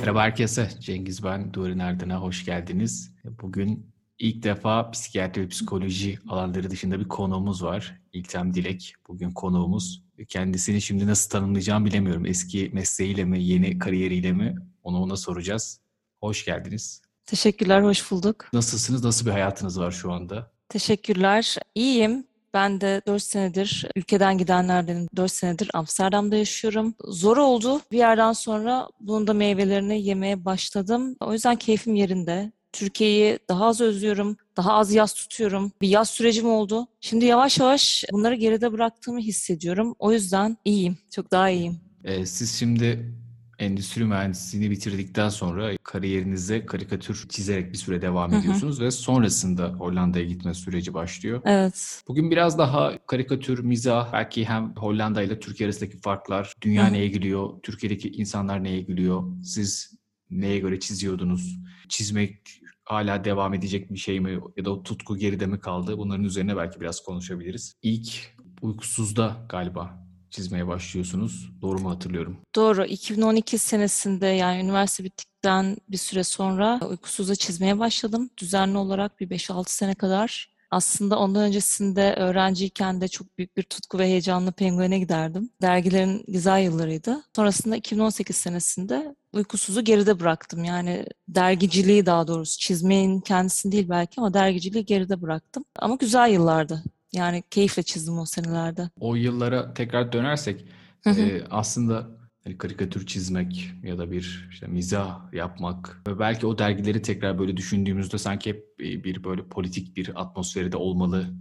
Merhaba herkese. Cengiz ben. Duvarın Ardına hoş geldiniz. Bugün ilk defa psikiyatri ve psikoloji alanları dışında bir konuğumuz var. İltem Dilek. Bugün konuğumuz. Kendisini şimdi nasıl tanımlayacağım bilemiyorum. Eski mesleğiyle mi, yeni kariyeriyle mi? Onu ona soracağız. Hoş geldiniz. Teşekkürler, hoş bulduk. Nasılsınız? Nasıl bir hayatınız var şu anda? Teşekkürler. İyiyim. Ben de 4 senedir ülkeden gidenlerdenim. 4 senedir Amsterdam'da yaşıyorum. Zor oldu. Bir yerden sonra bunun da meyvelerini yemeye başladım. O yüzden keyfim yerinde. Türkiye'yi daha az özlüyorum, daha az yaz tutuyorum. Bir yaz sürecim oldu. Şimdi yavaş yavaş bunları geride bıraktığımı hissediyorum. O yüzden iyiyim, çok daha iyiyim. Ee, siz şimdi endüstri mühendisliğini bitirdikten sonra kariyerinize karikatür çizerek bir süre devam ediyorsunuz hı hı. ve sonrasında Hollanda'ya gitme süreci başlıyor. Evet. Bugün biraz daha karikatür, mizah, belki hem Hollanda ile Türkiye arasındaki farklar, dünya hı hı. neye gülüyor, Türkiye'deki insanlar neye gülüyor, siz neye göre çiziyordunuz, çizmek hala devam edecek bir şey mi ya da o tutku geride mi kaldı? Bunların üzerine belki biraz konuşabiliriz. İlk uykusuzda galiba çizmeye başlıyorsunuz. Doğru mu hatırlıyorum? Doğru. 2012 senesinde yani üniversite bittikten bir süre sonra uykusuzda çizmeye başladım. Düzenli olarak bir 5-6 sene kadar. Aslında ondan öncesinde öğrenciyken de çok büyük bir tutku ve heyecanlı Penguin'e giderdim. Dergilerin güzel yıllarıydı. Sonrasında 2018 senesinde uykusuzu geride bıraktım. Yani dergiciliği daha doğrusu çizmeyin kendisini değil belki ama dergiciliği geride bıraktım. Ama güzel yıllardı. Yani keyifle çizdim o senelerde. O yıllara tekrar dönersek e, aslında hani karikatür çizmek ya da bir işte mizah yapmak ve belki o dergileri tekrar böyle düşündüğümüzde sanki hep bir böyle politik bir atmosferi de olmalı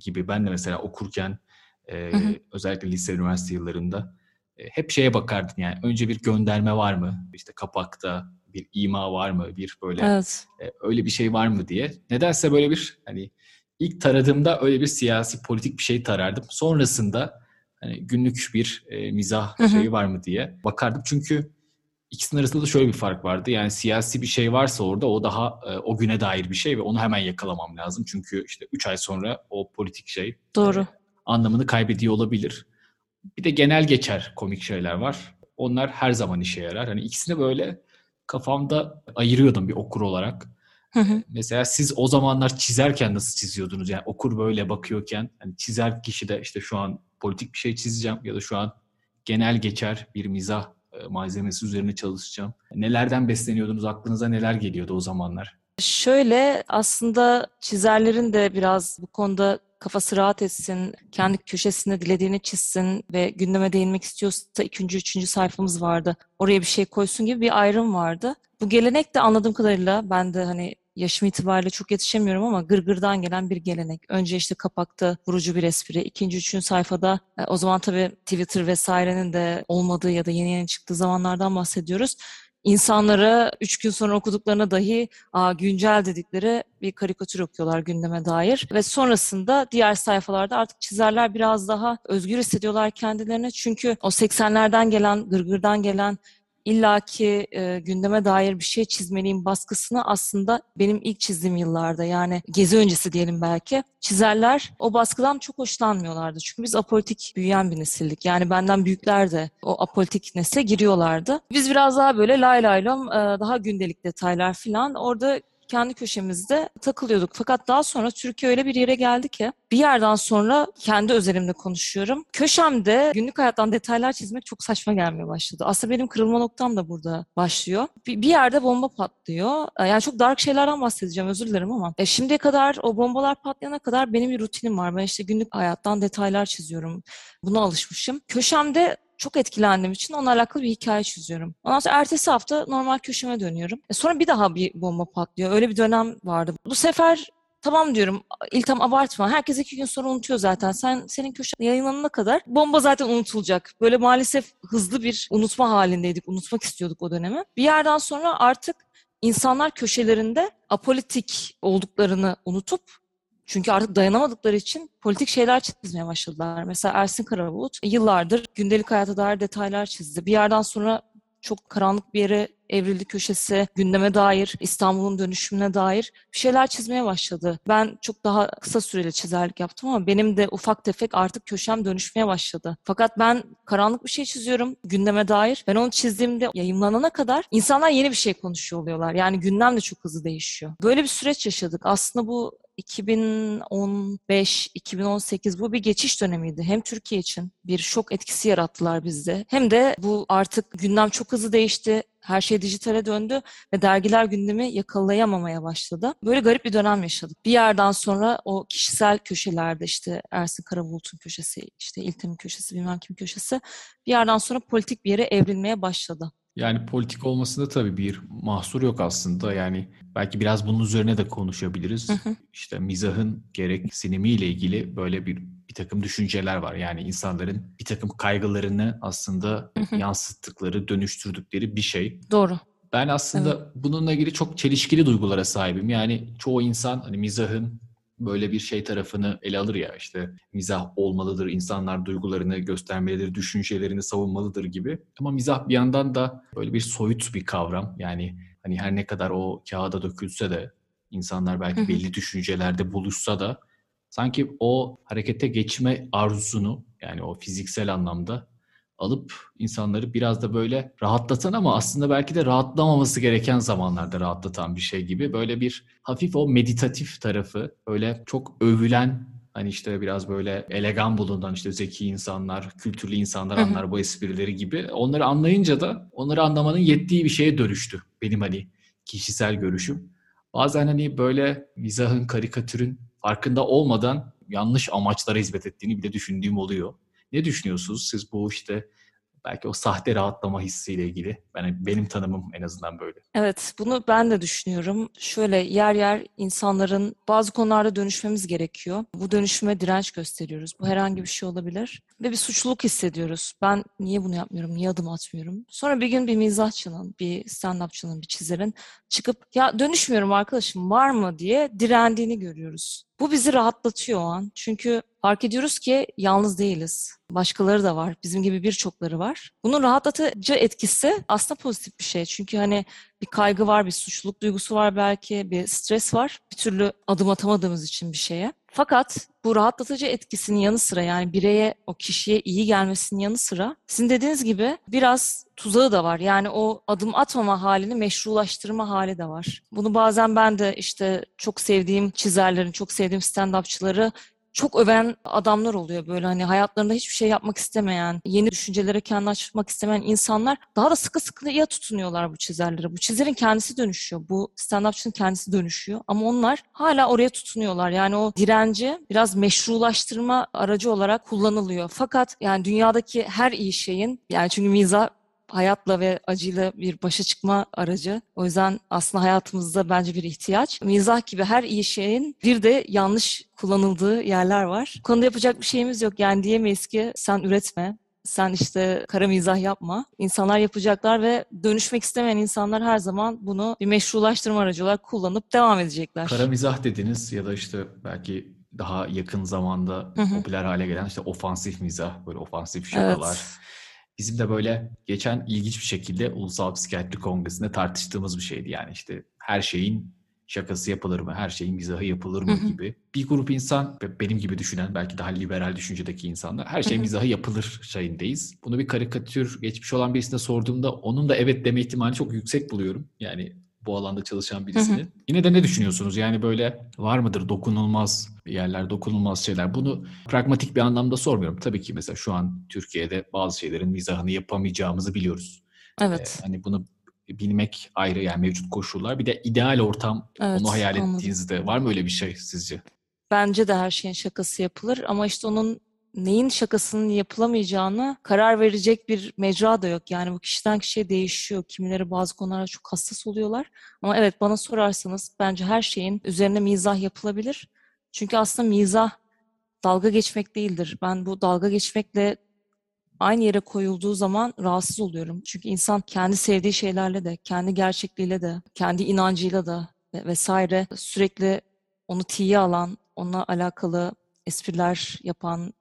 gibi. Ben de mesela okurken e, özellikle lise üniversite yıllarında e, hep şeye bakardım yani önce bir gönderme var mı? İşte kapakta bir ima var mı? Bir böyle evet. e, öyle bir şey var mı diye. Nedense böyle bir hani ilk taradığımda öyle bir siyasi politik bir şey tarardım. Sonrasında hani günlük bir e, mizah Hı-hı. şeyi var mı diye bakardım. Çünkü ikisinin arasında da şöyle bir fark vardı. Yani siyasi bir şey varsa orada o daha e, o güne dair bir şey ve onu hemen yakalamam lazım. Çünkü işte 3 ay sonra o politik şey Doğru. E, anlamını kaybediyor olabilir. Bir de genel geçer komik şeyler var. Onlar her zaman işe yarar. Hani ikisini böyle kafamda ayırıyordum bir okur olarak. Hı hı. Mesela siz o zamanlar çizerken nasıl çiziyordunuz? Yani okur böyle bakıyorken hani çizer kişi de işte şu an politik bir şey çizeceğim ya da şu an genel geçer bir mizah malzemesi üzerine çalışacağım. Nelerden besleniyordunuz? Aklınıza neler geliyordu o zamanlar? Şöyle aslında çizerlerin de biraz bu konuda kafası rahat etsin, kendi köşesinde dilediğini çizsin ve gündeme değinmek istiyorsa ikinci, üçüncü sayfamız vardı. Oraya bir şey koysun gibi bir ayrım vardı. Bu gelenek de anladığım kadarıyla ben de hani yaşım itibariyle çok yetişemiyorum ama gırgırdan gelen bir gelenek. Önce işte kapakta vurucu bir espri, ikinci, üçüncü sayfada e, o zaman tabii Twitter vesairenin de olmadığı ya da yeni yeni çıktığı zamanlardan bahsediyoruz insanlara üç gün sonra okuduklarına dahi Aa, güncel dedikleri bir karikatür okuyorlar gündeme dair. Ve sonrasında diğer sayfalarda artık çizerler biraz daha özgür hissediyorlar kendilerine. Çünkü o 80'lerden gelen, gırgırdan gelen illaki e, gündeme dair bir şey çizmeliyim baskısını aslında benim ilk çizdiğim yıllarda yani gezi öncesi diyelim belki çizerler o baskıdan çok hoşlanmıyorlardı. Çünkü biz apolitik büyüyen bir nesildik. Yani benden büyükler de o apolitik nesle giriyorlardı. Biz biraz daha böyle lay lay lom e, daha gündelik detaylar falan orada kendi köşemizde takılıyorduk. Fakat daha sonra Türkiye öyle bir yere geldi ki bir yerden sonra kendi özelimde konuşuyorum. Köşemde günlük hayattan detaylar çizmek çok saçma gelmeye başladı. Aslında benim kırılma noktam da burada başlıyor. Bir, bir yerde bomba patlıyor. E, yani çok dark şeylerden bahsedeceğim özür dilerim ama e, şimdiye kadar o bombalar patlayana kadar benim bir rutinim var. Ben işte günlük hayattan detaylar çiziyorum. Buna alışmışım. Köşemde çok etkilendiğim için onunla alakalı bir hikaye çiziyorum. Ondan sonra ertesi hafta normal köşeme dönüyorum. E sonra bir daha bir bomba patlıyor. Öyle bir dönem vardı. Bu sefer tamam diyorum İltam abartma. Herkes iki gün sonra unutuyor zaten. Sen senin köşe yayınlanana kadar bomba zaten unutulacak. Böyle maalesef hızlı bir unutma halindeydik. Unutmak istiyorduk o dönemi. Bir yerden sonra artık insanlar köşelerinde apolitik olduklarını unutup çünkü artık dayanamadıkları için politik şeyler çizmeye başladılar. Mesela Ersin Karabulut yıllardır gündelik hayata dair detaylar çizdi. Bir yerden sonra çok karanlık bir yere evrildi köşesi, gündeme dair, İstanbul'un dönüşümüne dair bir şeyler çizmeye başladı. Ben çok daha kısa süreli çizerlik yaptım ama benim de ufak tefek artık köşem dönüşmeye başladı. Fakat ben karanlık bir şey çiziyorum gündeme dair. Ben onu çizdiğimde yayınlanana kadar insanlar yeni bir şey konuşuyor oluyorlar. Yani gündem de çok hızlı değişiyor. Böyle bir süreç yaşadık. Aslında bu 2015-2018 bu bir geçiş dönemiydi. Hem Türkiye için bir şok etkisi yarattılar bizde. Hem de bu artık gündem çok hızlı değişti. Her şey dijitale döndü ve dergiler gündemi yakalayamamaya başladı. Böyle garip bir dönem yaşadık. Bir yerden sonra o kişisel köşelerde işte Ersin Karabulut'un köşesi, işte İltem'in köşesi, bilmem kim köşesi bir yerden sonra politik bir yere evrilmeye başladı. Yani politik olmasında tabii bir mahsur yok aslında. Yani belki biraz bunun üzerine de konuşabiliriz. Hı hı. İşte mizahın gerek sinemiyle ilgili böyle bir bir takım düşünceler var. Yani insanların bir takım kaygılarını aslında hı hı. yansıttıkları, dönüştürdükleri bir şey. Doğru. Ben aslında evet. bununla ilgili çok çelişkili duygulara sahibim. Yani çoğu insan hani mizahın böyle bir şey tarafını ele alır ya işte mizah olmalıdır, insanlar duygularını göstermelidir, düşüncelerini savunmalıdır gibi. Ama mizah bir yandan da böyle bir soyut bir kavram. Yani hani her ne kadar o kağıda dökülse de insanlar belki belli düşüncelerde buluşsa da sanki o harekete geçme arzusunu yani o fiziksel anlamda alıp insanları biraz da böyle rahatlatan ama aslında belki de rahatlamaması gereken zamanlarda rahatlatan bir şey gibi. Böyle bir hafif o meditatif tarafı, öyle çok övülen hani işte biraz böyle elegan bulunan işte zeki insanlar, kültürlü insanlar anlar bu esprileri gibi. Onları anlayınca da onları anlamanın yettiği bir şeye dönüştü benim hani kişisel görüşüm. Bazen hani böyle mizahın, karikatürün farkında olmadan yanlış amaçlara hizmet ettiğini bile düşündüğüm oluyor. Ne düşünüyorsunuz siz bu işte belki o sahte rahatlama hissiyle ilgili? Ben benim tanımım en azından böyle. Evet, bunu ben de düşünüyorum. Şöyle yer yer insanların bazı konularda dönüşmemiz gerekiyor. Bu dönüşüme direnç gösteriyoruz. Bu herhangi bir şey olabilir. Ve bir suçluluk hissediyoruz. Ben niye bunu yapmıyorum, niye adım atmıyorum? Sonra bir gün bir mizahçının, bir stand-upçının, bir çizerin çıkıp ya dönüşmüyorum arkadaşım var mı diye direndiğini görüyoruz. Bu bizi rahatlatıyor o an. Çünkü fark ediyoruz ki yalnız değiliz. Başkaları da var. Bizim gibi birçokları var. Bunun rahatlatıcı etkisi aslında pozitif bir şey. Çünkü hani bir kaygı var, bir suçluluk duygusu var belki, bir stres var. Bir türlü adım atamadığımız için bir şeye. Fakat bu rahatlatıcı etkisinin yanı sıra yani bireye, o kişiye iyi gelmesinin yanı sıra sizin dediğiniz gibi biraz tuzağı da var. Yani o adım atmama halini meşrulaştırma hali de var. Bunu bazen ben de işte çok sevdiğim çizerlerin, çok sevdiğim stand-upçıları çok öven adamlar oluyor böyle hani hayatlarında hiçbir şey yapmak istemeyen, yeni düşüncelere kendini açmak istemeyen insanlar daha da sıkı sıkıya tutunuyorlar bu çizerlere. Bu çizerin kendisi dönüşüyor. Bu stand-upçının kendisi dönüşüyor. Ama onlar hala oraya tutunuyorlar. Yani o direnci biraz meşrulaştırma aracı olarak kullanılıyor. Fakat yani dünyadaki her iyi şeyin yani çünkü mizah hayatla ve acıyla bir başa çıkma aracı. O yüzden aslında hayatımızda bence bir ihtiyaç. Mizah gibi her iyi şeyin bir de yanlış kullanıldığı yerler var. Bu konuda yapacak bir şeyimiz yok. Yani diyemeyiz ki sen üretme, sen işte kara mizah yapma. İnsanlar yapacaklar ve dönüşmek istemeyen insanlar her zaman bunu bir meşrulaştırma aracı olarak kullanıp devam edecekler. Kara mizah dediniz ya da işte belki daha yakın zamanda popüler hale gelen işte ofansif mizah, böyle ofansif şakalar. Evet. Bizim de böyle geçen ilginç bir şekilde Ulusal Psikiyatri Kongresi'nde tartıştığımız bir şeydi. Yani işte her şeyin şakası yapılır mı, her şeyin mizahı yapılır mı gibi. Bir grup insan, benim gibi düşünen, belki daha liberal düşüncedeki insanlar, her şey mizahı yapılır şeyindeyiz. Bunu bir karikatür geçmiş olan birisine sorduğumda onun da evet deme ihtimali çok yüksek buluyorum. Yani bu alanda çalışan birisini. Hı hı. Yine de ne düşünüyorsunuz? Yani böyle var mıdır dokunulmaz yerler, dokunulmaz şeyler? Bunu pragmatik bir anlamda sormuyorum. Tabii ki mesela şu an Türkiye'de bazı şeylerin mizahını yapamayacağımızı biliyoruz. Evet. Ee, hani bunu bilmek ayrı yani mevcut koşullar. Bir de ideal ortam evet, onu hayal anladım. ettiğinizde var mı öyle bir şey sizce? Bence de her şeyin şakası yapılır ama işte onun neyin şakasının yapılamayacağını karar verecek bir mecra da yok. Yani bu kişiden kişiye değişiyor. Kimileri bazı konularda çok hassas oluyorlar. Ama evet bana sorarsanız bence her şeyin üzerine mizah yapılabilir. Çünkü aslında mizah dalga geçmek değildir. Ben bu dalga geçmekle aynı yere koyulduğu zaman rahatsız oluyorum. Çünkü insan kendi sevdiği şeylerle de, kendi gerçekliğiyle de, kendi inancıyla da vesaire sürekli onu tiye alan, onunla alakalı espriler yapan,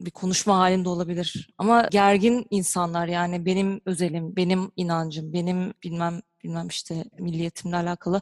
bir konuşma halinde olabilir. Ama gergin insanlar yani benim özelim, benim inancım, benim bilmem bilmem işte milliyetimle alakalı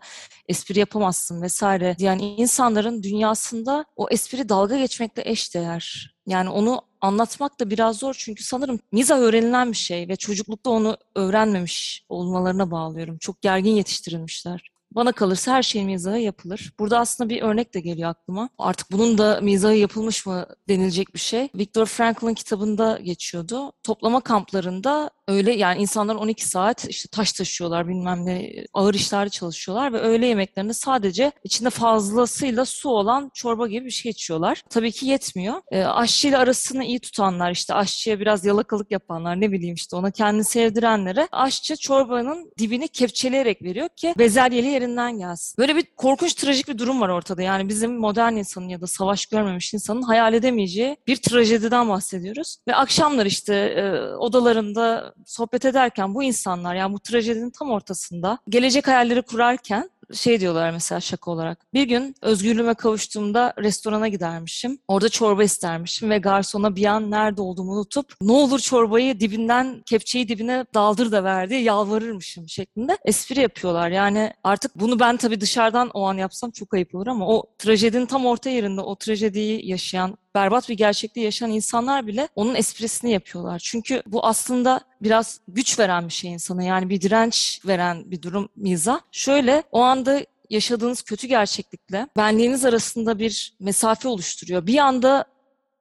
espri yapamazsın vesaire. Yani insanların dünyasında o espri dalga geçmekle eşdeğer. Yani onu anlatmak da biraz zor çünkü sanırım mizah öğrenilen bir şey ve çocuklukta onu öğrenmemiş olmalarına bağlıyorum. Çok gergin yetiştirilmişler. Bana kalırsa her şeyin mizahı yapılır. Burada aslında bir örnek de geliyor aklıma. Artık bunun da mizahı yapılmış mı denilecek bir şey. Viktor Frankl'ın kitabında geçiyordu. Toplama kamplarında öyle yani insanlar 12 saat işte taş taşıyorlar bilmem ne ağır işlerde çalışıyorlar ve öğle yemeklerinde sadece içinde fazlasıyla su olan çorba gibi bir şey içiyorlar. Tabii ki yetmiyor. E, aşçıyla arasını iyi tutanlar işte aşçıya biraz yalakalık yapanlar ne bileyim işte ona kendini sevdirenlere aşçı çorbanın dibini kepçeleyerek veriyor ki bezelyeli yerinden gelsin. Böyle bir korkunç trajik bir durum var ortada. Yani bizim modern insanın ya da savaş görmemiş insanın hayal edemeyeceği bir trajediden bahsediyoruz. Ve akşamlar işte e, odalarında sohbet ederken bu insanlar yani bu trajedinin tam ortasında gelecek hayalleri kurarken şey diyorlar mesela şaka olarak. Bir gün özgürlüğüme kavuştuğumda restorana gidermişim. Orada çorba istermişim ve garsona bir an nerede olduğumu unutup ne olur çorbayı dibinden kepçeyi dibine daldır da verdi yalvarırmışım şeklinde espri yapıyorlar. Yani artık bunu ben tabii dışarıdan o an yapsam çok ayıp olur ama o trajedinin tam orta yerinde o trajediyi yaşayan berbat bir gerçekliği yaşayan insanlar bile onun esprisini yapıyorlar. Çünkü bu aslında biraz güç veren bir şey insana. Yani bir direnç veren bir durum miza. Şöyle o anda yaşadığınız kötü gerçeklikle benliğiniz arasında bir mesafe oluşturuyor. Bir anda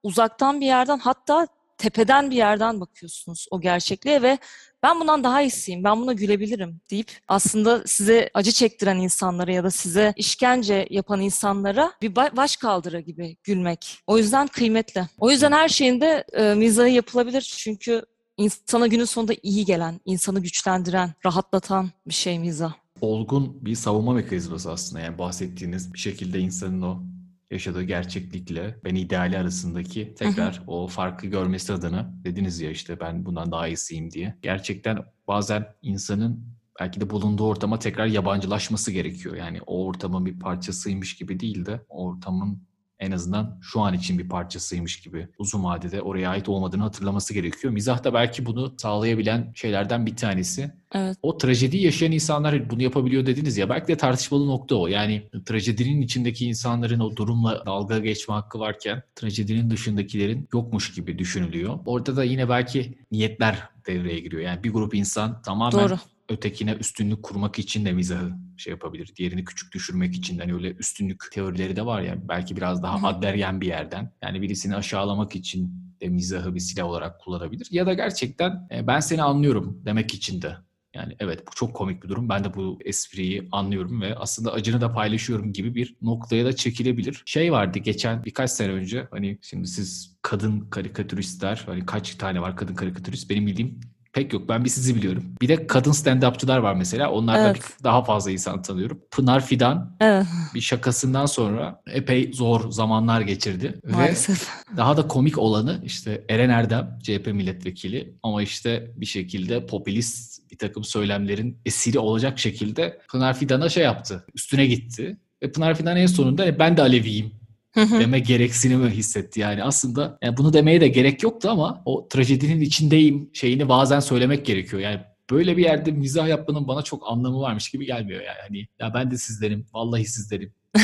uzaktan bir yerden hatta tepeden bir yerden bakıyorsunuz o gerçekliğe ve ben bundan daha iyisiyim, ben buna gülebilirim deyip aslında size acı çektiren insanlara ya da size işkence yapan insanlara bir baş kaldıra gibi gülmek. O yüzden kıymetli. O yüzden her şeyinde e, mizahı yapılabilir çünkü insana günün sonunda iyi gelen, insanı güçlendiren, rahatlatan bir şey mizah. Olgun bir savunma mekanizması aslında yani bahsettiğiniz bir şekilde insanın o yaşadığı gerçeklikle ben ideali arasındaki tekrar o farkı görmesi adına dediniz ya işte ben bundan daha iyisiyim diye. Gerçekten bazen insanın belki de bulunduğu ortama tekrar yabancılaşması gerekiyor. Yani o ortamın bir parçasıymış gibi değil de ortamın en azından şu an için bir parçasıymış gibi uzun vadede oraya ait olmadığını hatırlaması gerekiyor. Mizah da belki bunu sağlayabilen şeylerden bir tanesi. Evet. O trajediyi yaşayan insanlar bunu yapabiliyor dediniz ya belki de tartışmalı nokta o. Yani trajedinin içindeki insanların o durumla dalga geçme hakkı varken trajedinin dışındakilerin yokmuş gibi düşünülüyor. Orada da yine belki niyetler devreye giriyor. Yani bir grup insan tamamen Doğru ötekine üstünlük kurmak için de mizahı şey yapabilir. Diğerini küçük düşürmek için hani öyle üstünlük teorileri de var ya belki biraz daha adderyen bir yerden. Yani birisini aşağılamak için de mizahı bir silah olarak kullanabilir. Ya da gerçekten e, ben seni anlıyorum demek için de yani evet bu çok komik bir durum. Ben de bu espriyi anlıyorum ve aslında acını da paylaşıyorum gibi bir noktaya da çekilebilir. Şey vardı geçen birkaç sene önce hani şimdi siz kadın karikatüristler hani kaç tane var kadın karikatürist benim bildiğim Pek yok. Ben bir sizi biliyorum. Bir de kadın stand-upçılar var mesela. Onlardan evet. daha fazla insan tanıyorum. Pınar Fidan evet. bir şakasından sonra epey zor zamanlar geçirdi. Maalesef. Ve daha da komik olanı işte Eren Erdem, CHP milletvekili ama işte bir şekilde popülist bir takım söylemlerin esiri olacak şekilde Pınar Fidan'a şey yaptı. Üstüne gitti. Ve Pınar Fidan en sonunda ben de Aleviyim deme gereksinimi hissetti? Yani aslında yani bunu demeye de gerek yoktu ama o trajedinin içindeyim şeyini bazen söylemek gerekiyor. Yani böyle bir yerde mizah yapmanın bana çok anlamı varmış gibi gelmiyor yani. Hani ya ben de sizlerim vallahi sizlerim.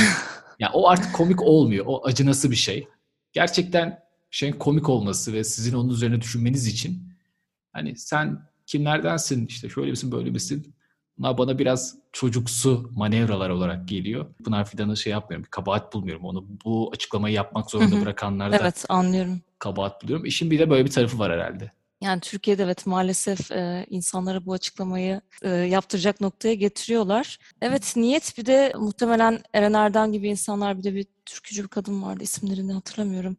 Ya o artık komik olmuyor. O acınası bir şey? Gerçekten şeyin komik olması ve sizin onun üzerine düşünmeniz için hani sen kimlerdensin? İşte şöyle misin böyle misin Bunlar bana biraz çocuksu manevralar olarak geliyor. Pınar Fidan'ı şey yapmıyorum, bir kabahat bulmuyorum. Onu bu açıklamayı yapmak zorunda bırakanlar da evet, anlıyorum. kabahat buluyorum. İşin bir de böyle bir tarafı var herhalde. Yani Türkiye'de evet maalesef e, insanlara bu açıklamayı e, yaptıracak noktaya getiriyorlar. Evet niyet bir de muhtemelen Eren Erdem gibi insanlar bir de bir türkücü bir kadın vardı isimlerini hatırlamıyorum.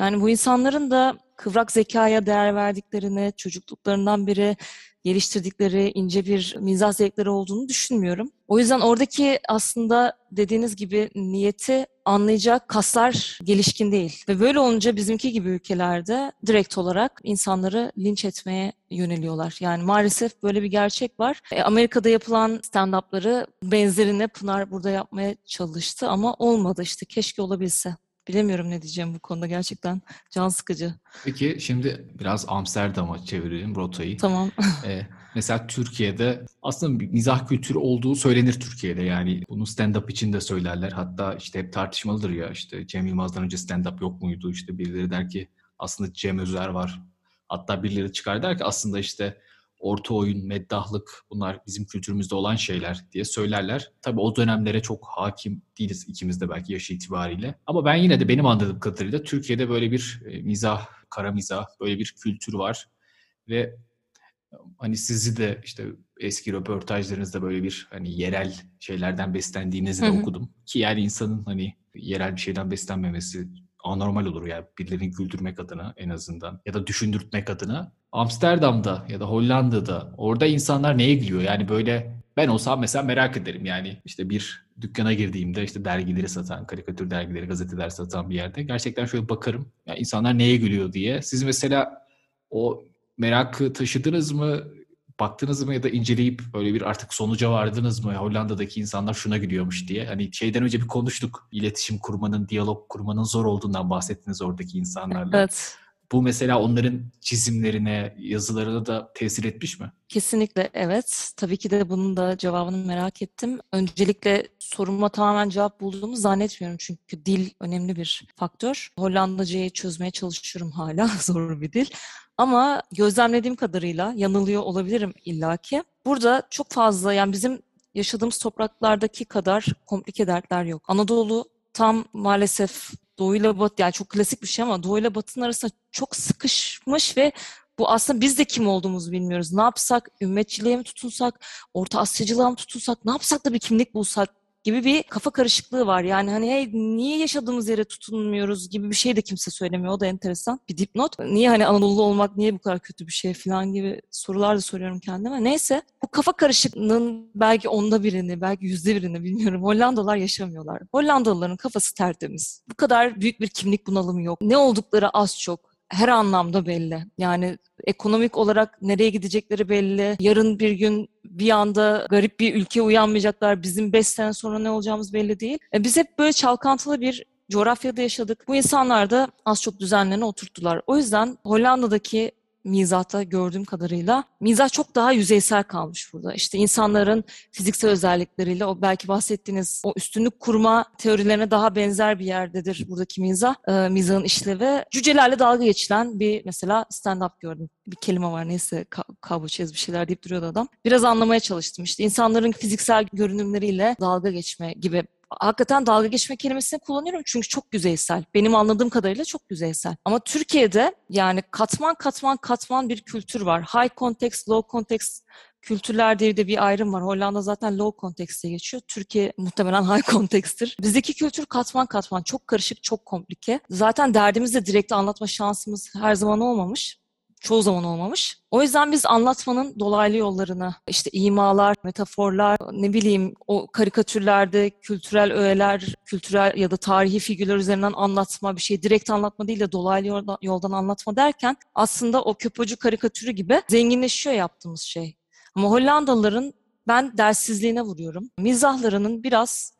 Yani bu insanların da kıvrak zekaya değer verdiklerini, çocukluklarından beri geliştirdikleri ince bir mizah zevkleri olduğunu düşünmüyorum. O yüzden oradaki aslında dediğiniz gibi niyeti anlayacak kaslar gelişkin değil. Ve böyle olunca bizimki gibi ülkelerde direkt olarak insanları linç etmeye yöneliyorlar. Yani maalesef böyle bir gerçek var. E, Amerika'da yapılan stand-up'ları benzerine Pınar burada yapmaya çalıştı ama olmadı işte. Keşke olabilse. Bilemiyorum ne diyeceğim bu konuda gerçekten can sıkıcı. Peki şimdi biraz Amsterdam'a çevirelim rotayı. Tamam. ee, mesela Türkiye'de aslında bir mizah kültürü olduğu söylenir Türkiye'de. Yani bunu stand-up için de söylerler. Hatta işte hep tartışmalıdır ya işte Cem Yılmaz'dan önce stand-up yok muydu? İşte birileri der ki aslında Cem Özer var. Hatta birileri çıkar der ki aslında işte orta oyun, meddahlık bunlar bizim kültürümüzde olan şeyler diye söylerler. Tabii o dönemlere çok hakim değiliz ikimiz de belki yaş itibariyle. Ama ben yine de benim anladığım kadarıyla Türkiye'de böyle bir e, mizah, kara mizah, böyle bir kültür var. Ve hani sizi de işte eski röportajlarınızda böyle bir hani yerel şeylerden beslendiğinizi de okudum. Ki yani insanın hani yerel bir şeyden beslenmemesi anormal olur yani birilerini güldürmek adına en azından ya da düşündürtmek adına. Amsterdam'da ya da Hollanda'da orada insanlar neye gülüyor? Yani böyle ben olsam mesela merak ederim yani işte bir dükkana girdiğimde işte dergileri satan, karikatür dergileri, gazeteler satan bir yerde gerçekten şöyle bakarım. Ya insanlar neye gülüyor diye. Siz mesela o merakı taşıdınız mı? baktınız mı ya da inceleyip böyle bir artık sonuca vardınız mı? Hollanda'daki insanlar şuna gülüyormuş diye. Hani şeyden önce bir konuştuk. İletişim kurmanın, diyalog kurmanın zor olduğundan bahsettiniz oradaki insanlarla. Evet. Bu mesela onların çizimlerine, yazılarına da tesir etmiş mi? Kesinlikle evet. Tabii ki de bunun da cevabını merak ettim. Öncelikle soruma tamamen cevap bulduğumu zannetmiyorum. Çünkü dil önemli bir faktör. Hollandacayı çözmeye çalışıyorum hala. Zor bir dil. Ama gözlemlediğim kadarıyla yanılıyor olabilirim illaki. Burada çok fazla yani bizim yaşadığımız topraklardaki kadar komplike dertler yok. Anadolu tam maalesef doğuyla batı yani çok klasik bir şey ama doğuyla batının arasında çok sıkışmış ve bu aslında biz de kim olduğumuzu bilmiyoruz. Ne yapsak, ümmetçiliğe mi tutunsak, Orta Asyacılığa mı tutunsak, ne yapsak da bir kimlik bulsak gibi bir kafa karışıklığı var. Yani hani hey niye yaşadığımız yere tutunmuyoruz gibi bir şey de kimse söylemiyor. O da enteresan bir dipnot. Niye hani Anadolu olmak niye bu kadar kötü bir şey falan gibi sorular da soruyorum kendime. Neyse bu kafa karışıklığının belki onda birini, belki yüzde birini bilmiyorum. Hollandalılar yaşamıyorlar. Hollandalıların kafası tertemiz. Bu kadar büyük bir kimlik bunalımı yok. Ne oldukları az çok her anlamda belli. Yani ekonomik olarak nereye gidecekleri belli. Yarın bir gün bir anda garip bir ülke uyanmayacaklar. Bizim 5 sene sonra ne olacağımız belli değil. E biz hep böyle çalkantılı bir coğrafyada yaşadık. Bu insanlar da az çok düzenlerini oturttular. O yüzden Hollanda'daki mizahta gördüğüm kadarıyla mizah çok daha yüzeysel kalmış burada. İşte insanların fiziksel özellikleriyle o belki bahsettiğiniz o üstünlük kurma teorilerine daha benzer bir yerdedir buradaki mizah. E, mizahın işlevi. Cücelerle dalga geçilen bir mesela stand-up gördüm. Bir kelime var neyse kabuçez bir şeyler deyip duruyordu adam. Biraz anlamaya çalıştım işte insanların fiziksel görünümleriyle dalga geçme gibi hakikaten dalga geçme kelimesini kullanıyorum çünkü çok yüzeysel. Benim anladığım kadarıyla çok yüzeysel. Ama Türkiye'de yani katman katman katman bir kültür var. High context, low context kültürler diye de bir ayrım var. Hollanda zaten low context'e geçiyor. Türkiye muhtemelen high context'tir. Bizdeki kültür katman katman çok karışık, çok komplike. Zaten derdimizi de direkt anlatma şansımız her zaman olmamış çoğu zaman olmamış. O yüzden biz anlatmanın dolaylı yollarını, işte imalar, metaforlar, ne bileyim o karikatürlerde kültürel öğeler, kültürel ya da tarihi figürler üzerinden anlatma, bir şey direkt anlatma değil de dolaylı yoldan, anlatma derken aslında o köpocu karikatürü gibi zenginleşiyor yaptığımız şey. Ama Hollandalıların ben derssizliğine vuruyorum. Mizahlarının biraz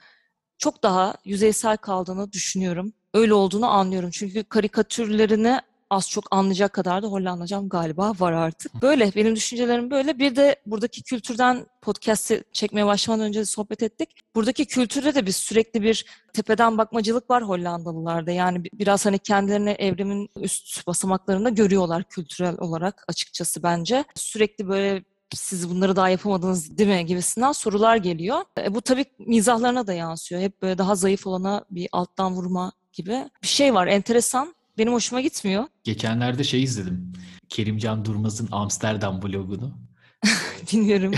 çok daha yüzeysel kaldığını düşünüyorum. Öyle olduğunu anlıyorum. Çünkü karikatürlerini az çok anlayacak kadar da Hollandacam galiba var artık. Böyle benim düşüncelerim böyle. Bir de buradaki kültürden podcast'i çekmeye başlamadan önce de sohbet ettik. Buradaki kültürde de biz sürekli bir tepeden bakmacılık var Hollandalılarda. Yani biraz hani kendilerini evrimin üst basamaklarında görüyorlar kültürel olarak açıkçası bence. Sürekli böyle siz bunları daha yapamadınız değil mi gibisinden sorular geliyor. E, bu tabii mizahlarına da yansıyor. Hep böyle daha zayıf olana bir alttan vurma gibi bir şey var. Enteresan benim hoşuma gitmiyor. Geçenlerde şey izledim. Kerimcan Durmaz'ın Amsterdam vlogunu. Dinliyorum.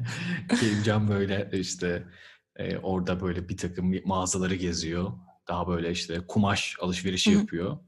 Kerimcan böyle işte e, orada böyle bir takım mağazaları geziyor. Daha böyle işte kumaş alışverişi Hı-hı. yapıyor.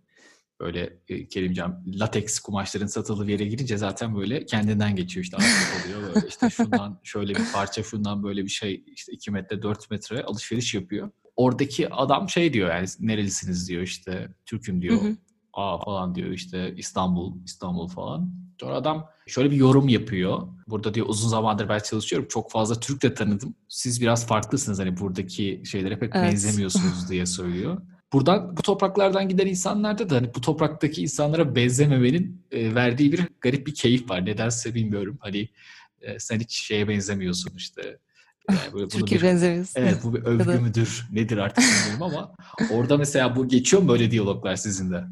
Böyle e, Kerimcan lateks kumaşların satıldığı yere girince zaten böyle kendinden geçiyor işte artık oluyor. Böyle işte şundan şöyle bir parça şundan böyle bir şey işte 2 metre 4 metre alışveriş yapıyor oradaki adam şey diyor yani nerelisiniz diyor işte Türk'üm diyor. Hı hı. Aa falan diyor işte İstanbul, İstanbul falan. Sonra adam şöyle bir yorum yapıyor. Burada diyor uzun zamandır ben çalışıyorum. Çok fazla Türk de tanıdım. Siz biraz farklısınız hani buradaki şeylere pek evet. benzemiyorsunuz diye söylüyor. buradan bu topraklardan giden insanlarda da hani bu topraktaki insanlara benzememenin e, verdiği bir garip bir keyif var. Nedense bilmiyorum. Hani e, sen hiç şeye benzemiyorsun işte. Yani böyle Türkiye bir, benzemiyorsun. Evet bu bir övgü müdür nedir artık bilmiyorum ama orada mesela bu geçiyor mu böyle diyaloglar sizin de?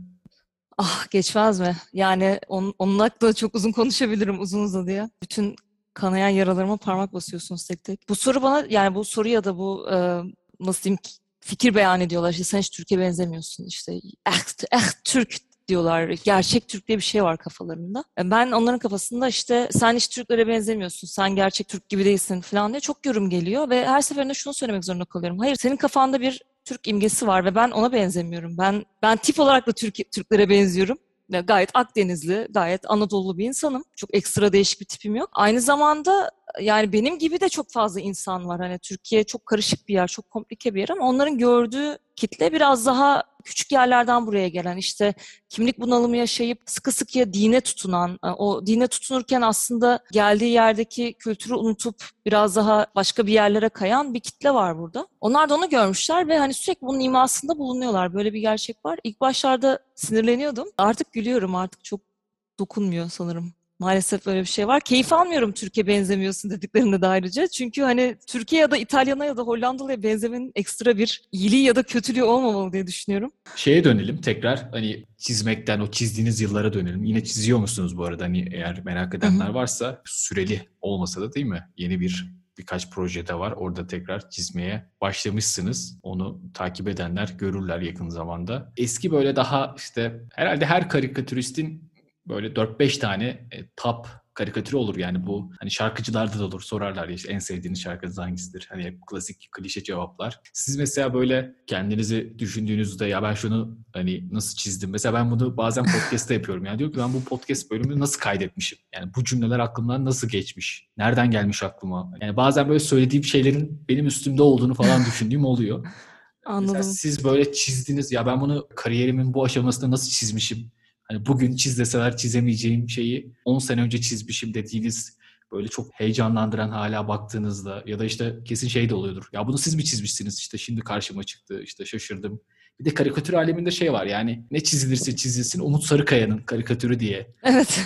Ah geçmez mi? Yani on, onun hakkında çok uzun konuşabilirim uzun uzadıya. Bütün kanayan yaralarıma parmak basıyorsunuz tek tek. Bu soru bana yani bu soru ya da bu e, nasıl diyeyim fikir beyan ediyorlar. İşte sen hiç Türkiye benzemiyorsun. İşte eh, eh Türk diyorlar. Gerçek Türk diye bir şey var kafalarında. E, ben onların kafasında işte sen hiç Türklere benzemiyorsun, sen gerçek Türk gibi değilsin falan diye çok yorum geliyor ve her seferinde şunu söylemek zorunda kalıyorum. Hayır senin kafanda bir Türk imgesi var ve ben ona benzemiyorum. Ben ben tip olarak da Türk Türklere benziyorum gayet Akdenizli, gayet Anadolu bir insanım. Çok ekstra değişik bir tipim yok. Aynı zamanda yani benim gibi de çok fazla insan var. Hani Türkiye çok karışık bir yer, çok komplike bir yer ama onların gördüğü kitle biraz daha küçük yerlerden buraya gelen işte kimlik bunalımı yaşayıp sıkı sıkıya dine tutunan, e, o dine tutunurken aslında geldiği yerdeki kültürü unutup biraz daha başka bir yerlere kayan bir kitle var burada. Onlar da onu görmüşler ve hani sürekli bunun imasında bulunuyorlar. Böyle bir gerçek var. İlk başlarda sinirleniyordum. Artık gülüyorum. Artık çok dokunmuyor sanırım. Maalesef böyle bir şey var. Keyif almıyorum Türkiye benzemiyorsun dediklerinde de ayrıca. Çünkü hani Türkiye ya da İtalyana ya da Hollandalı'ya benzemenin ekstra bir iyiliği ya da kötülüğü olmamalı diye düşünüyorum. Şeye dönelim tekrar hani çizmekten o çizdiğiniz yıllara dönelim. Yine çiziyor musunuz bu arada? Hani eğer merak edenler varsa süreli olmasa da değil mi? Yeni bir birkaç projede var. Orada tekrar çizmeye başlamışsınız. Onu takip edenler görürler yakın zamanda. Eski böyle daha işte herhalde her karikatüristin böyle 4-5 tane e, top karikatürü olur yani bu hani şarkıcılarda da olur sorarlar ya işte en sevdiğiniz şarkınız hangisidir? Hani hep klasik klişe cevaplar. Siz mesela böyle kendinizi düşündüğünüzde ya ben şunu hani nasıl çizdim? Mesela ben bunu bazen podcast'ta yapıyorum. Yani diyor ki ben bu podcast bölümünü nasıl kaydetmişim? Yani bu cümleler aklımdan nasıl geçmiş? Nereden gelmiş aklıma? Yani bazen böyle söylediğim şeylerin benim üstümde olduğunu falan düşündüğüm oluyor. Anladım. Mesela siz böyle çizdiniz ya ben bunu kariyerimin bu aşamasında nasıl çizmişim? Hani bugün çiz deseler çizemeyeceğim şeyi 10 sene önce çizmişim dediğiniz böyle çok heyecanlandıran hala baktığınızda ya da işte kesin şey de oluyordur. Ya bunu siz mi çizmişsiniz işte şimdi karşıma çıktı işte şaşırdım. Bir de karikatür aleminde şey var yani ne çizilirse çizilsin Umut Sarıkaya'nın karikatürü diye. Evet.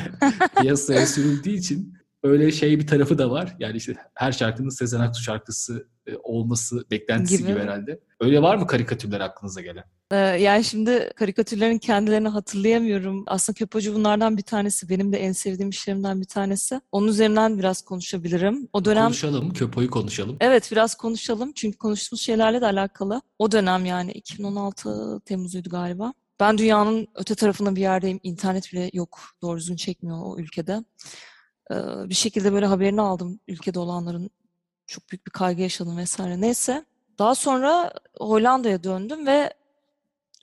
piyasaya sürüldüğü için öyle şey bir tarafı da var. Yani işte her şarkının Sezen Aksu şarkısı e, olması beklentisi gibi. gibi herhalde. Öyle var mı karikatürler aklınıza gelen? Ee, yani şimdi karikatürlerin kendilerini hatırlayamıyorum. Aslında Köpocu bunlardan bir tanesi. Benim de en sevdiğim işlerimden bir tanesi. Onun üzerinden biraz konuşabilirim. O dönem... Konuşalım, Köpo'yu konuşalım. Evet, biraz konuşalım. Çünkü konuştuğumuz şeylerle de alakalı. O dönem yani 2016 Temmuz'uydu galiba. Ben dünyanın öte tarafında bir yerdeyim. İnternet bile yok. Doğru düzgün çekmiyor o ülkede. Bir şekilde böyle haberini aldım ülkede olanların çok büyük bir kaygı yaşadım vesaire. Neyse. Daha sonra Hollanda'ya döndüm ve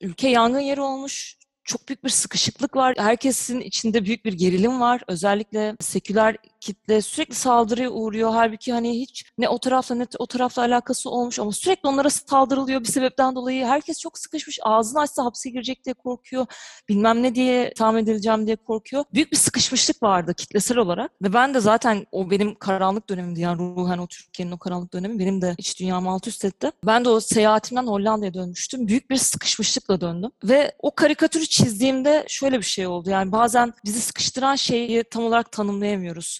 ülke yangın yeri olmuş çok büyük bir sıkışıklık var. Herkesin içinde büyük bir gerilim var. Özellikle seküler kitle sürekli saldırıya uğruyor. Halbuki hani hiç ne o tarafla ne o tarafla alakası olmuş ama sürekli onlara saldırılıyor bir sebepten dolayı. Herkes çok sıkışmış. Ağzını açsa hapse girecek diye korkuyor. Bilmem ne diye tahmin edileceğim diye korkuyor. Büyük bir sıkışmışlık vardı kitlesel olarak. Ve ben de zaten o benim karanlık dönemimdi. Yani ruhen o Türkiye'nin o karanlık dönemi benim de iç dünyamı alt üst etti. Ben de o seyahatimden Hollanda'ya dönmüştüm. Büyük bir sıkışmışlıkla döndüm. Ve o karikatürü çizdiğimde şöyle bir şey oldu. Yani bazen bizi sıkıştıran şeyi tam olarak tanımlayamıyoruz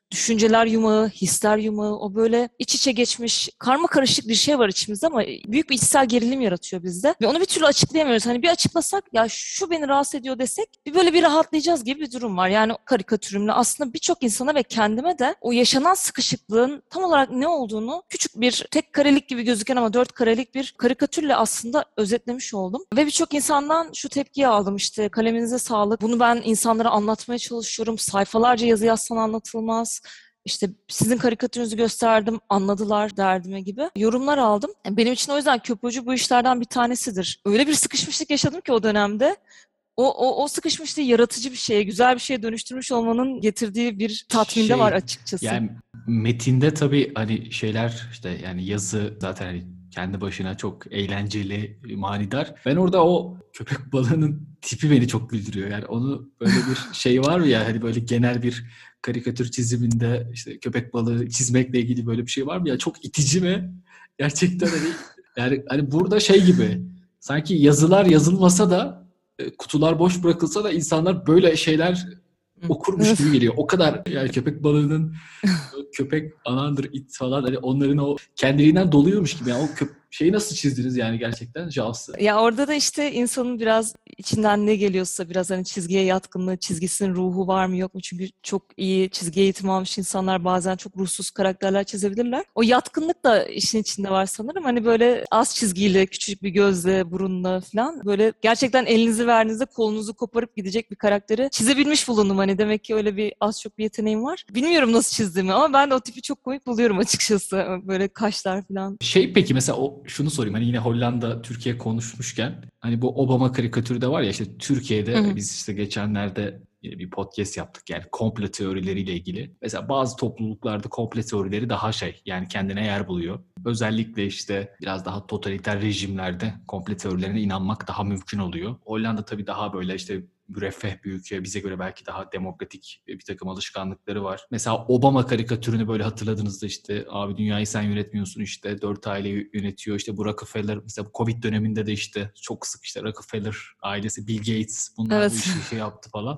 düşünceler yumağı, hisler yumağı, o böyle iç içe geçmiş karma karışık bir şey var içimizde ama büyük bir içsel gerilim yaratıyor bizde. Ve onu bir türlü açıklayamıyoruz. Hani bir açıklasak ya şu beni rahatsız ediyor desek bir böyle bir rahatlayacağız gibi bir durum var. Yani karikatürümle aslında birçok insana ve kendime de o yaşanan sıkışıklığın tam olarak ne olduğunu küçük bir tek karelik gibi gözüken ama dört karelik bir karikatürle aslında özetlemiş oldum. Ve birçok insandan şu tepkiyi aldım işte kaleminize sağlık. Bunu ben insanlara anlatmaya çalışıyorum. Sayfalarca yazı yazsan anlatılmaz işte sizin karikatürünüzü gösterdim, anladılar derdime gibi yorumlar aldım. Benim için o yüzden köprücü bu işlerden bir tanesidir. Öyle bir sıkışmışlık yaşadım ki o dönemde. O, o, o sıkışmışlığı yaratıcı bir şeye, güzel bir şeye dönüştürmüş olmanın getirdiği bir tatminde şey, var açıkçası. Yani metinde tabii hani şeyler işte yani yazı zaten hani kendi başına çok eğlenceli, manidar. Ben orada o köpek balığının tipi beni çok güldürüyor. Yani onu böyle bir şey var mı ya hani böyle genel bir karikatür çiziminde işte köpek balığı çizmekle ilgili böyle bir şey var mı ya? Çok itici mi? Gerçekten hani yani hani burada şey gibi sanki yazılar yazılmasa da e, kutular boş bırakılsa da insanlar böyle şeyler okurmuş gibi geliyor. O kadar yani köpek balığının köpek anandır it falan hani onların o kendiliğinden doluyormuş gibi. Yani o köp şeyi nasıl çizdiniz yani gerçekten Jaws'ı? Ya orada da işte insanın biraz içinden ne geliyorsa biraz hani çizgiye yatkınlığı, çizgisinin ruhu var mı yok mu? Çünkü çok iyi çizgi eğitimi almış insanlar bazen çok ruhsuz karakterler çizebilirler. O yatkınlık da işin içinde var sanırım. Hani böyle az çizgiyle, küçük bir gözle, burunla falan böyle gerçekten elinizi verdiğinizde kolunuzu koparıp gidecek bir karakteri çizebilmiş bulundum. Hani demek ki öyle bir az çok bir yeteneğim var. Bilmiyorum nasıl çizdiğimi ama ben de o tipi çok komik buluyorum açıkçası. Böyle kaşlar falan. Şey peki mesela o şunu sorayım hani yine Hollanda Türkiye konuşmuşken hani bu Obama karikatürü de var ya işte Türkiye'de hı hı. biz işte geçenlerde bir podcast yaptık yani komple teorileriyle ilgili. Mesela bazı topluluklarda komple teorileri daha şey yani kendine yer buluyor. Özellikle işte biraz daha totaliter rejimlerde komple teorilerine inanmak daha mümkün oluyor. Hollanda tabii daha böyle işte müreffeh bir ülke. Bize göre belki daha demokratik bir takım alışkanlıkları var. Mesela Obama karikatürünü böyle hatırladığınızda işte abi dünyayı sen yönetmiyorsun işte dört aile yönetiyor. İşte bu Rockefeller mesela bu Covid döneminde de işte çok sık işte Rockefeller ailesi Bill Gates bunlar evet. bu işi şey yaptı falan.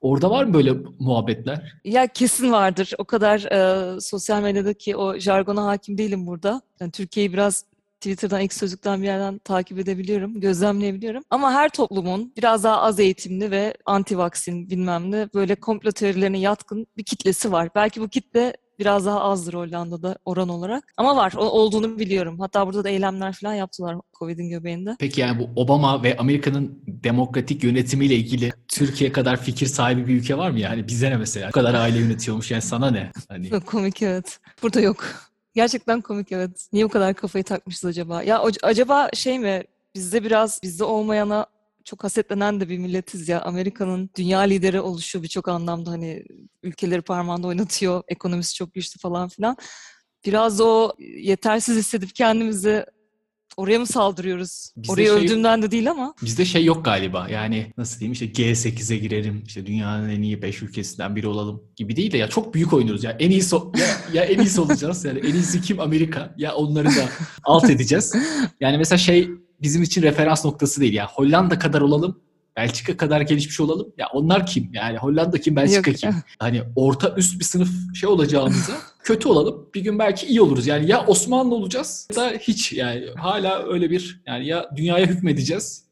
Orada var mı böyle muhabbetler? Ya kesin vardır. O kadar e, sosyal medyadaki o jargona hakim değilim burada. Yani Türkiye'yi biraz Twitter'dan, ilk sözlükten bir yerden takip edebiliyorum, gözlemleyebiliyorum. Ama her toplumun biraz daha az eğitimli ve anti-vaksin bilmem ne böyle komplo teorilerine yatkın bir kitlesi var. Belki bu kitle biraz daha azdır Hollanda'da oran olarak. Ama var, o, olduğunu biliyorum. Hatta burada da eylemler falan yaptılar Covid'in göbeğinde. Peki yani bu Obama ve Amerika'nın demokratik yönetimiyle ilgili Türkiye kadar fikir sahibi bir ülke var mı yani? Bize ne mesela? Bu kadar aile yönetiyormuş yani sana ne? Hani... Komik evet. Burada yok. Gerçekten komik evet. Niye bu kadar kafayı takmışız acaba? Ya acaba şey mi bizde biraz bizde olmayana çok hasetlenen de bir milletiz ya. Amerika'nın dünya lideri oluşu birçok anlamda hani ülkeleri parmağında oynatıyor. Ekonomisi çok güçlü falan filan. Biraz o yetersiz hissedip kendimizi Oraya mı saldırıyoruz? Bizde Oraya şey, öldüğümden de değil ama. Bizde şey yok galiba. Yani nasıl diyeyim işte G8'e girelim. işte dünyanın en iyi 5 ülkesinden biri olalım gibi değil de ya çok büyük oynuyoruz ya. En iyisi ya, ya en iyisi olacağız. Yani en iyisi kim Amerika? Ya onları da alt edeceğiz. Yani mesela şey bizim için referans noktası değil. Ya Hollanda kadar olalım Belçika kadar gelişmiş olalım. Ya onlar kim? Yani Hollanda kim, Belçika Yok. kim? Hani orta üst bir sınıf şey olacağımıza kötü olalım. Bir gün belki iyi oluruz. Yani ya Osmanlı olacağız ya da hiç yani hala öyle bir yani ya dünyaya hükmedeceğiz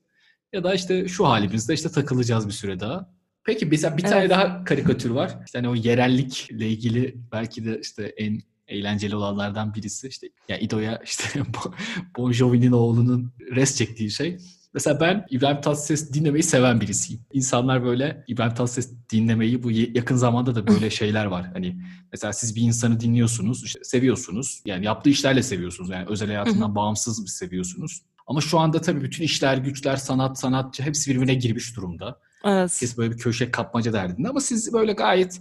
ya da işte şu halimizde işte takılacağız bir süre daha. Peki mesela bir evet. tane daha karikatür var. İşte hani o yerellikle ilgili belki de işte en eğlenceli olanlardan birisi. İşte ya İdo'ya işte Bon Jovi'nin oğlunun res çektiği şey. Mesela ben İbrahim Tatlıses dinlemeyi seven birisiyim. İnsanlar böyle İbrahim Tatlıses dinlemeyi bu yakın zamanda da böyle şeyler var. Hani mesela siz bir insanı dinliyorsunuz, işte seviyorsunuz. Yani yaptığı işlerle seviyorsunuz. Yani özel hayatından bağımsız bir seviyorsunuz. Ama şu anda tabii bütün işler, güçler, sanat, sanatçı hepsi birbirine girmiş durumda. Evet. Herkes böyle bir köşe kapmaca derdinde ama siz böyle gayet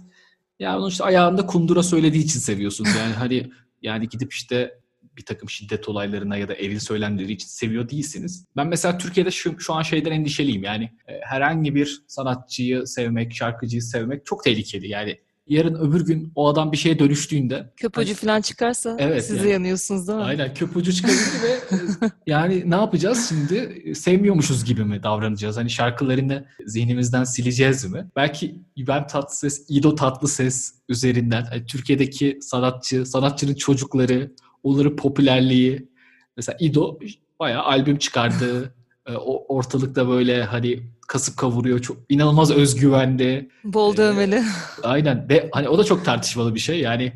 ya onun işte ayağında kundura söylediği için seviyorsunuz. Yani hani yani gidip işte bir takım şiddet olaylarına ya da eril söylemleri için seviyor değilsiniz. Ben mesela Türkiye'de şu, şu an şeyden endişeliyim. Yani e, herhangi bir sanatçıyı sevmek, şarkıcıyı sevmek çok tehlikeli. Yani yarın öbür gün o adam bir şeye dönüştüğünde köpücü hani, falan çıkarsa evet, siz yani, yanıyorsunuz değil mi? Aynen köpücü çıkabilir ve e, yani ne yapacağız şimdi? Sevmiyormuşuz gibi mi davranacağız? Hani şarkılarını zihnimizden sileceğiz mi? Belki İbrahim Tatlıses, İdo Tatlıses üzerinden yani Türkiye'deki sanatçı, sanatçının çocukları onların popülerliği. Mesela İdo bayağı albüm çıkardı. E, o ortalıkta böyle hani kasıp kavuruyor. Çok inanılmaz özgüvenli. Bol dövmeli. Ee, aynen. Ve hani o da çok tartışmalı bir şey. Yani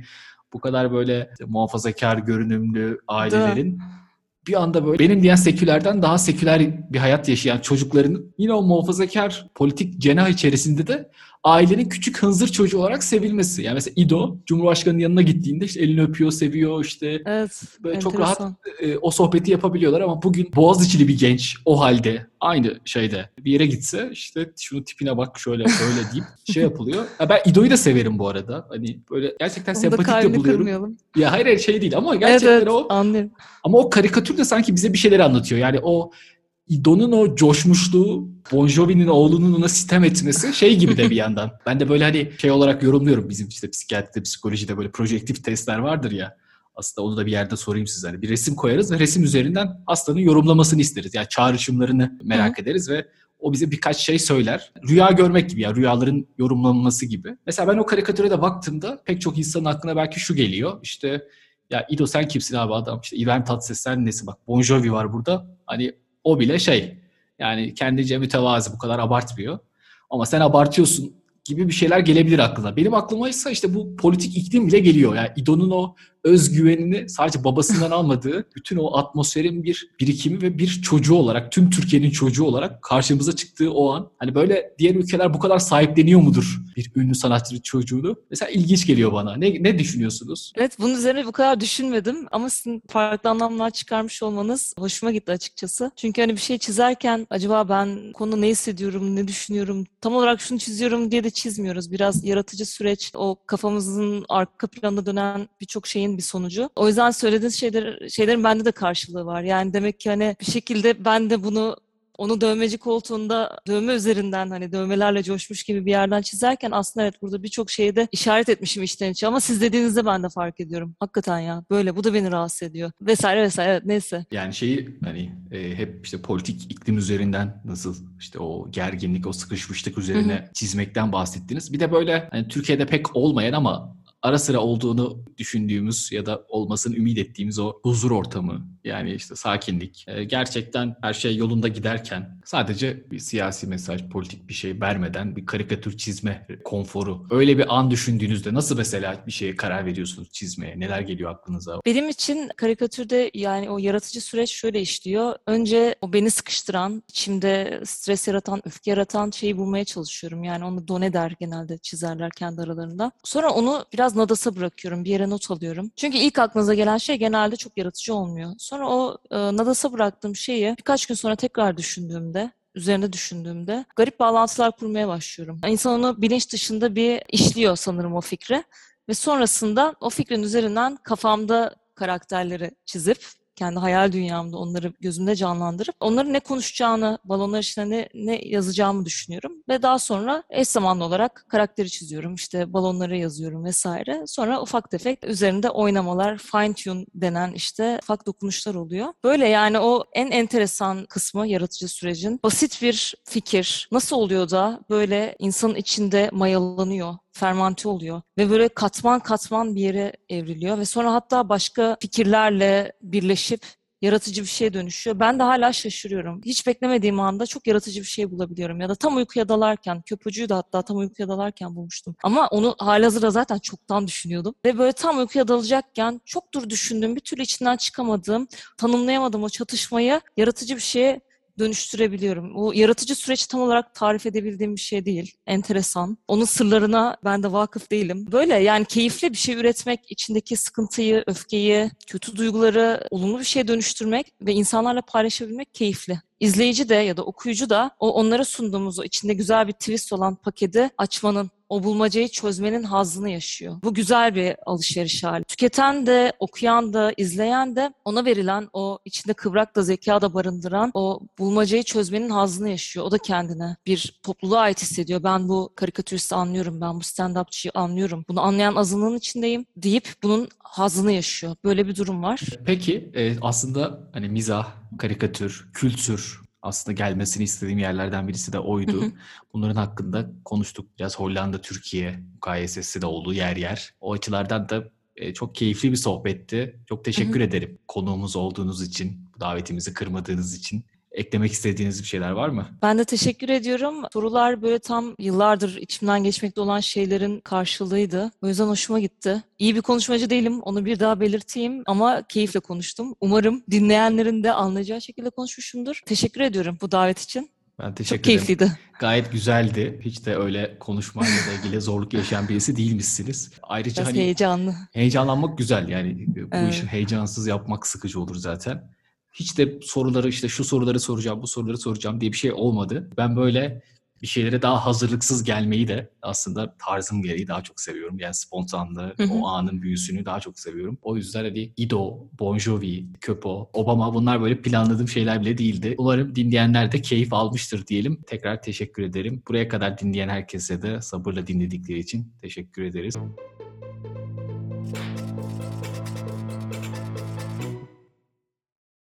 bu kadar böyle muhafazakar görünümlü ailelerin da. bir anda böyle benim diyen sekülerden daha seküler bir hayat yaşayan çocukların yine o muhafazakar politik cenah içerisinde de ailenin küçük hınzır çocuğu olarak sevilmesi. Yani mesela İdo Cumhurbaşkanı'nın yanına gittiğinde işte elini öpüyor, seviyor işte. Evet. Böyle çok rahat e, o sohbeti yapabiliyorlar ama bugün Boğaziçi'li bir genç o halde aynı şeyde bir yere gitse işte şunu tipine bak şöyle böyle deyip şey yapılıyor. Ya ben İdo'yu da severim bu arada. Hani böyle gerçekten Onu sempatik de buluyorum. Kırmayalım. Ya hayır hayır şey değil ama gerçekten evet, evet, o. Anlıyorum. Ama o karikatür de sanki bize bir şeyler anlatıyor. Yani o İdo'nun o coşmuşluğu, Bon Jovi'nin oğlunun ona sitem etmesi şey gibi de bir yandan. Ben de böyle hani şey olarak yorumluyorum bizim işte psikiyatride, psikolojide böyle projektif testler vardır ya. aslında onu da bir yerde sorayım size. Hani bir resim koyarız ve resim üzerinden hastanın yorumlamasını isteriz. Yani çağrışımlarını merak Hı. ederiz ve o bize birkaç şey söyler. Rüya görmek gibi ya rüyaların yorumlanması gibi. Mesela ben o karikatüre de baktığımda pek çok insanın aklına belki şu geliyor. İşte ya İdo sen kimsin abi adam? İşte İbrahim Tatlıses sen nesin? Bak Bon Jovi var burada. Hani o bile şey yani kendince mütevazi bu kadar abartmıyor. Ama sen abartıyorsun gibi bir şeyler gelebilir aklına. Benim aklıma ise işte bu politik iklim bile geliyor. Yani İdo'nun o özgüvenini sadece babasından almadığı bütün o atmosferin bir birikimi ve bir çocuğu olarak tüm Türkiye'nin çocuğu olarak karşımıza çıktığı o an hani böyle diğer ülkeler bu kadar sahipleniyor mudur bir ünlü sanatçının çocuğunu? Mesela ilginç geliyor bana. Ne, ne düşünüyorsunuz? Evet bunun üzerine bu kadar düşünmedim ama sizin farklı anlamlar çıkarmış olmanız hoşuma gitti açıkçası. Çünkü hani bir şey çizerken acaba ben konu ne hissediyorum, ne düşünüyorum, tam olarak şunu çiziyorum diye de çizmiyoruz. Biraz yaratıcı süreç, o kafamızın arka planda dönen birçok şeyin bir sonucu. O yüzden söylediğiniz şeyler, şeylerin bende de karşılığı var. Yani demek ki hani bir şekilde ben de bunu onu dövmeci koltuğunda dövme üzerinden hani dövmelerle coşmuş gibi bir yerden çizerken aslında evet burada birçok şeyi de işaret etmişim içten içe ama siz dediğinizde ben de fark ediyorum. Hakikaten ya böyle bu da beni rahatsız ediyor vesaire vesaire evet, neyse. Yani şeyi hani e, hep işte politik iklim üzerinden nasıl işte o gerginlik o sıkışmışlık üzerine Hı-hı. çizmekten bahsettiniz. Bir de böyle hani Türkiye'de pek olmayan ama ara sıra olduğunu düşündüğümüz ya da olmasını ümit ettiğimiz o huzur ortamı. Yani işte sakinlik. E, gerçekten her şey yolunda giderken sadece bir siyasi mesaj, politik bir şey vermeden bir karikatür çizme konforu. Öyle bir an düşündüğünüzde nasıl mesela bir şeye karar veriyorsunuz çizmeye? Neler geliyor aklınıza? Benim için karikatürde yani o yaratıcı süreç şöyle işliyor. Önce o beni sıkıştıran, içimde stres yaratan, öfke yaratan şeyi bulmaya çalışıyorum. Yani onu done der genelde çizerler kendi aralarında. Sonra onu biraz nadasa bırakıyorum. Bir yere not alıyorum. Çünkü ilk aklınıza gelen şey genelde çok yaratıcı olmuyor. Sonra o e, nadasa bıraktığım şeyi birkaç gün sonra tekrar düşündüğümde üzerine düşündüğümde garip bağlantılar kurmaya başlıyorum. İnsan onu bilinç dışında bir işliyor sanırım o fikri. Ve sonrasında o fikrin üzerinden kafamda karakterleri çizip kendi hayal dünyamda onları gözümde canlandırıp onların ne konuşacağını, balonlar içine ne, ne yazacağımı düşünüyorum. Ve daha sonra eş zamanlı olarak karakteri çiziyorum. İşte balonları yazıyorum vesaire. Sonra ufak tefek üzerinde oynamalar, fine tune denen işte ufak dokunuşlar oluyor. Böyle yani o en enteresan kısmı yaratıcı sürecin. Basit bir fikir nasıl oluyor da böyle insanın içinde mayalanıyor fermante oluyor ve böyle katman katman bir yere evriliyor ve sonra hatta başka fikirlerle birleşip yaratıcı bir şeye dönüşüyor. Ben de hala şaşırıyorum. Hiç beklemediğim anda çok yaratıcı bir şey bulabiliyorum. Ya da tam uykuya dalarken, köpücüğü de hatta tam uykuya dalarken bulmuştum. Ama onu halihazırda zaten çoktan düşünüyordum. Ve böyle tam uykuya dalacakken çok dur düşündüğüm, bir türlü içinden çıkamadığım, tanımlayamadığım o çatışmayı yaratıcı bir şeye dönüştürebiliyorum. O yaratıcı süreç tam olarak tarif edebildiğim bir şey değil. Enteresan. Onun sırlarına ben de vakıf değilim. Böyle yani keyifli bir şey üretmek, içindeki sıkıntıyı, öfkeyi, kötü duyguları olumlu bir şeye dönüştürmek ve insanlarla paylaşabilmek keyifli. İzleyici de ya da okuyucu da o onlara sunduğumuz o içinde güzel bir twist olan paketi açmanın o bulmacayı çözmenin hazzını yaşıyor. Bu güzel bir alışveriş hali. Tüketen de, okuyan da, izleyen de ona verilen o içinde kıvrak da zeka da barındıran o bulmacayı çözmenin hazzını yaşıyor. O da kendine bir topluluğa ait hissediyor. Ben bu karikatüristi anlıyorum, ben bu stand-upçıyı anlıyorum. Bunu anlayan azınlığın içindeyim deyip bunun hazzını yaşıyor. Böyle bir durum var. Peki e, aslında hani mizah, karikatür, kültür aslında gelmesini istediğim yerlerden birisi de oydu. Bunların hakkında konuştuk. Biraz Hollanda, Türkiye mukayesesi de olduğu yer yer. O açılardan da e, çok keyifli bir sohbetti. Çok teşekkür ederim konuğumuz olduğunuz için, davetimizi kırmadığınız için. Eklemek istediğiniz bir şeyler var mı? Ben de teşekkür ediyorum. Sorular böyle tam yıllardır içimden geçmekte olan şeylerin karşılığıydı. O yüzden hoşuma gitti. İyi bir konuşmacı değilim, onu bir daha belirteyim ama keyifle konuştum. Umarım dinleyenlerin de anlayacağı şekilde konuşmuşumdur. Teşekkür ediyorum bu davet için. Ben teşekkür Çok keyifliydi. Ederim. Gayet güzeldi. Hiç de öyle konuşmayla ilgili zorluk yaşayan birisi değilmişsiniz. Ayrıca Biraz hani heyecanlı. Heyecanlanmak güzel yani. Bu evet. işi heyecansız yapmak sıkıcı olur zaten hiç de soruları işte şu soruları soracağım, bu soruları soracağım diye bir şey olmadı. Ben böyle bir şeylere daha hazırlıksız gelmeyi de aslında tarzım gereği daha çok seviyorum. Yani hı. o anın büyüsünü daha çok seviyorum. O yüzden hani Ido, Bon Jovi, Köpo, Obama bunlar böyle planladığım şeyler bile değildi. Umarım dinleyenler de keyif almıştır diyelim. Tekrar teşekkür ederim. Buraya kadar dinleyen herkese de sabırla dinledikleri için teşekkür ederiz.